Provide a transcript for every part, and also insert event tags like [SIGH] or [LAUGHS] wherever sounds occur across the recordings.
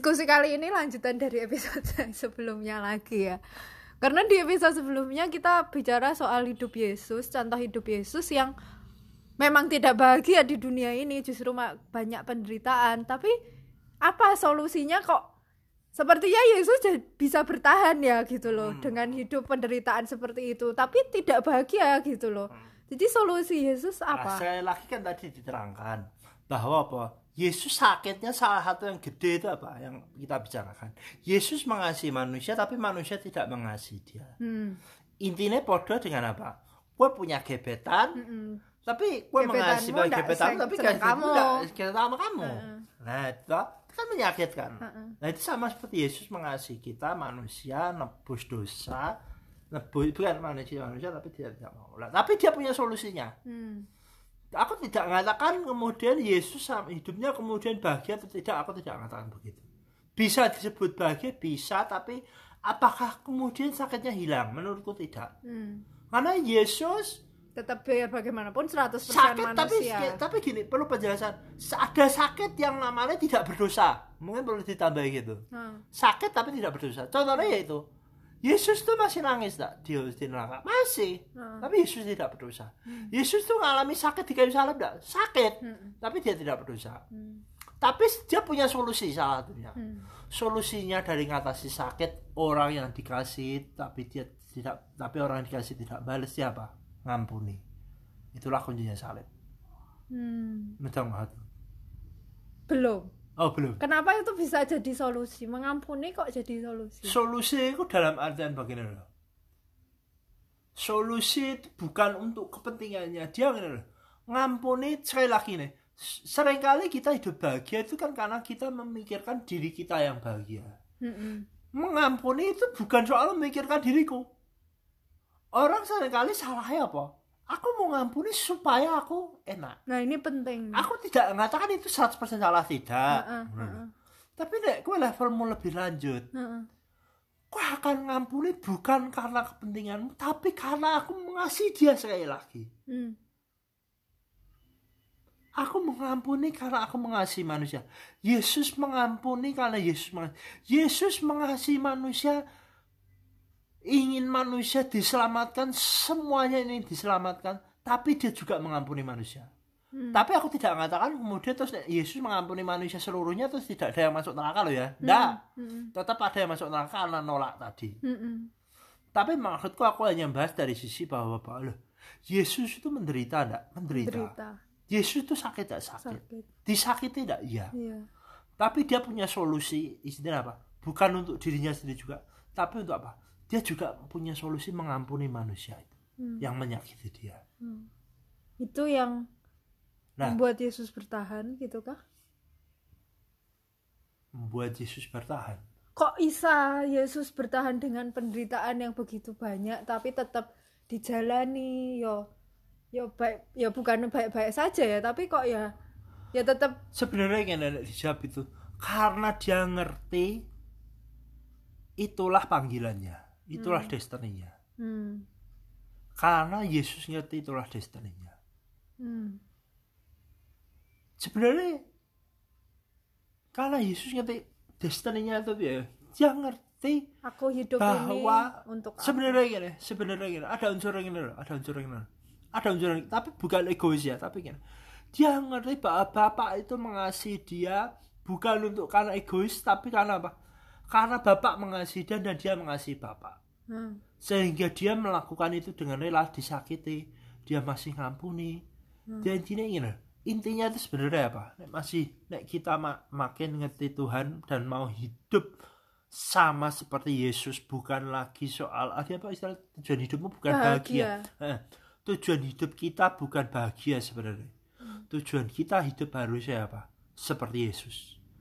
diskusi kali ini lanjutan dari episode [LAUGHS] sebelumnya lagi ya. Karena di episode sebelumnya kita bicara soal hidup Yesus, contoh hidup Yesus yang memang tidak bahagia di dunia ini, justru banyak penderitaan. Tapi apa solusinya kok sepertinya Yesus bisa bertahan ya gitu loh hmm. dengan hidup penderitaan seperti itu, tapi tidak bahagia gitu loh. Hmm. Jadi solusi Yesus apa? Nah, saya lagi kan tadi diterangkan bahwa apa? Yesus sakitnya salah satu yang gede itu apa yang kita bicarakan. Yesus mengasihi manusia tapi manusia tidak mengasihi dia. Hmm. Intinya podo dengan apa? Gue punya gebetan, mm -mm. tapi gue mengasihi gebetan tapi gak kamu gak sama kamu. Uh. Nah itu kan menyakitkan. Uh -uh. Nah itu sama seperti Yesus mengasihi kita manusia nebus dosa, nebus bukan manusia manusia tapi dia tidak mau. Tapi dia punya solusinya. Hmm aku tidak mengatakan kemudian Yesus hidupnya kemudian bahagia atau tidak. Aku tidak mengatakan begitu. Bisa disebut bahagia bisa tapi apakah kemudian sakitnya hilang? Menurutku tidak. Hmm. karena Yesus tetap biar bagaimanapun 100% sakit manusia. tapi tapi gini perlu penjelasan. Ada sakit yang namanya tidak berdosa. Mungkin perlu ditambah gitu. Hmm. sakit tapi tidak berdosa. Contohnya yaitu Yesus tuh masih nangis tak? Di, di neraka. Masih. Hmm. tapi Yesus tidak berdosa. Hmm. Yesus tuh ngalami sakit di kayu salib tak? Sakit. Hmm. tapi dia tidak berdosa. Hmm. tapi dia punya solusi salah satunya. Hmm. solusinya dari ngatasi sakit orang yang dikasih tapi dia tidak tapi orang yang dikasih tidak balas siapa? Ngampuni. Itulah kuncinya salib. Hmm. belum Oh belum. Kenapa itu bisa jadi solusi? Mengampuni kok jadi solusi? Solusi itu dalam artian bagaimana? Solusi itu bukan untuk kepentingannya dia loh. Ngampuni sekali lagi nih. Seringkali kita hidup bahagia itu kan karena kita memikirkan diri kita yang bahagia. Mm -mm. Mengampuni itu bukan soal memikirkan diriku. Orang sering kali salahnya apa? Aku mau ngampuni supaya aku enak. Nah ini penting. Aku tidak mengatakan itu 100% salah tidak. Uh, uh, uh, uh. Tapi nek kue levelmu lebih lanjut. Uh, uh. Kau akan ngampuni bukan karena kepentinganmu, tapi karena aku mengasihi dia sekali lagi. Hmm. Aku mengampuni karena aku mengasihi manusia. Yesus mengampuni karena Yesus mengasihi. Yesus mengasihi manusia ingin manusia diselamatkan semuanya ini diselamatkan tapi dia juga mengampuni manusia hmm. tapi aku tidak mengatakan kemudian terus Yesus mengampuni manusia seluruhnya terus tidak ada yang masuk neraka loh ya tidak hmm. hmm. tetap ada yang masuk neraka karena nolak tadi hmm. tapi maksudku aku hanya bahas dari sisi bahwa loh Yesus itu menderita enggak menderita, menderita. Yesus itu sakit tidak sakit, sakit. disakiti tidak iya yeah. tapi dia punya solusi istilah apa bukan untuk dirinya sendiri juga tapi untuk apa dia juga punya solusi mengampuni manusia itu hmm. yang menyakiti dia. Hmm. itu yang nah, membuat Yesus bertahan gitu kah? Membuat Yesus bertahan. Kok bisa Yesus bertahan dengan penderitaan yang begitu banyak tapi tetap dijalani? Yo yo baik ya bukan baik-baik saja ya tapi kok ya ya tetap sebenarnya yang ada dijawab itu karena dia ngerti itulah panggilannya itulah hmm. destininya hmm. karena Yesus ngerti itulah destininya hmm. sebenarnya karena Yesus ngerti destininya itu dia dia ngerti aku hidup bahwa ini untuk sebenarnya gini sebenarnya gini ada unsur yang ini ada unsur yang ini ada unsur yang ini tapi bukan egois ya tapi gini dia ngerti bahwa bapak itu mengasihi dia bukan untuk karena egois tapi karena apa karena bapak mengasihi dia dan dia mengasihi bapak. Hmm. sehingga dia melakukan itu dengan rela disakiti. Dia masih ngampuni. Hmm. dan intinya ini intinya itu sebenarnya apa? Nek masih nek kita mak makin ngerti Tuhan dan mau hidup sama seperti Yesus bukan lagi soal ada apa istilah? Tujuan hidupmu bukan bahagia, bahagia. Eh, tujuan hidup kita bukan bahagia sebenarnya. Hmm. tujuan kita hidup harusnya apa? Seperti Yesus.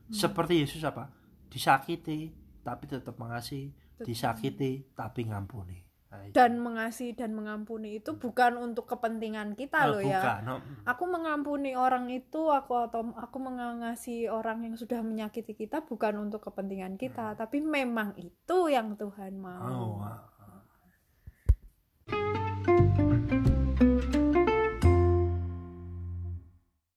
Hmm. seperti Yesus apa disakiti tapi tetap mengasihi disakiti tapi ngampuni nah, dan mengasihi dan mengampuni itu bukan untuk kepentingan kita oh, loh ya. bukan. ya no. aku mengampuni orang itu aku atau aku mengasihi orang yang sudah menyakiti kita bukan untuk kepentingan kita hmm. tapi memang itu yang Tuhan mau oh, wow.